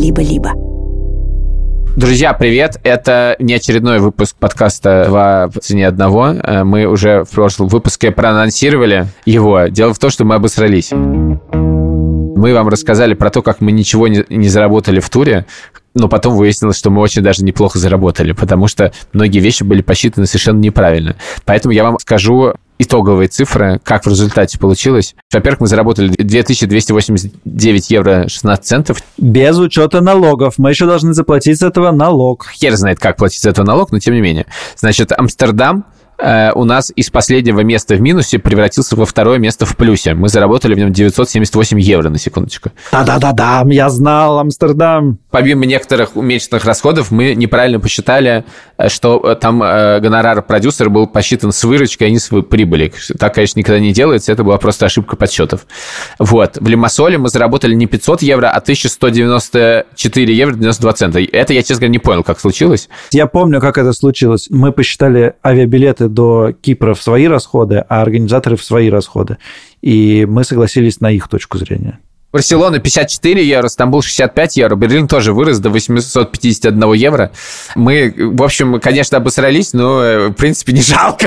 либо-либо. Друзья, привет! Это не очередной выпуск подкаста «Два по цене одного». Э, мы уже в прошлом выпуске проанонсировали его. Дело в том, что мы обосрались. Мы вам рассказали про то, как мы ничего не, не заработали в туре, но потом выяснилось, что мы очень даже неплохо заработали, потому что многие вещи были посчитаны совершенно неправильно. Поэтому я вам скажу итоговые цифры, как в результате получилось. Во-первых, мы заработали 2289 евро 16 центов. Без учета налогов. Мы еще должны заплатить с этого налог. Хер знает, как платить с этого налог, но тем не менее. Значит, Амстердам Э, у нас из последнего места в минусе превратился во второе место в плюсе. Мы заработали в нем 978 евро, на секундочку. Да-да-да-да, я знал Амстердам. Помимо некоторых уменьшенных расходов, мы неправильно посчитали, э, что э, там гонорар продюсера был посчитан с выручкой, а не с прибыли. Так, конечно, никогда не делается, это была просто ошибка подсчетов. Вот. В Лимассоле мы заработали не 500 евро, а 1194 евро 92 цента. Это я, честно говоря, не понял, как случилось. Я помню, как это случилось. Мы посчитали авиабилеты до Кипра в свои расходы, а организаторы в свои расходы. И мы согласились на их точку зрения. Барселона 54 евро, Стамбул 65 евро, Берлин тоже вырос до 851 евро. Мы, в общем, конечно, обосрались, но, э, в принципе, не жалко,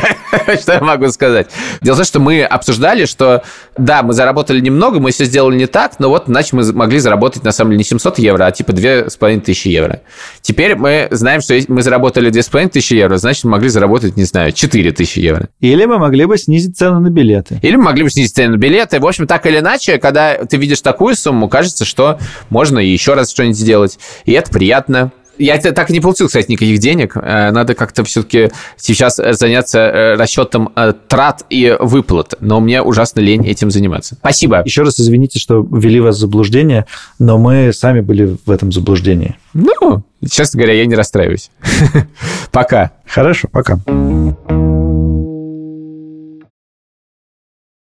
что я могу сказать. Дело в том, что мы обсуждали, что, да, мы заработали немного, мы все сделали не так, но вот, иначе мы могли заработать, на самом деле, не 700 евро, а типа 2500 евро. Теперь мы знаем, что мы заработали 2500 евро, значит, мы могли заработать, не знаю, 4000 евро. Или мы могли бы снизить цену на билеты. Или мы могли бы снизить цену на билеты. В общем, так или иначе, когда ты видишь такую сумму, кажется, что можно еще раз что-нибудь сделать. И это приятно. Я так и не получил, кстати, никаких денег. Э, надо как-то все-таки сейчас заняться э, расчетом э, трат и выплат. Но мне ужасно лень этим заниматься. Спасибо. Еще раз извините, что ввели вас в заблуждение, но мы сами были в этом заблуждении. Ну, честно говоря, я не расстраиваюсь. Пока. Хорошо, пока.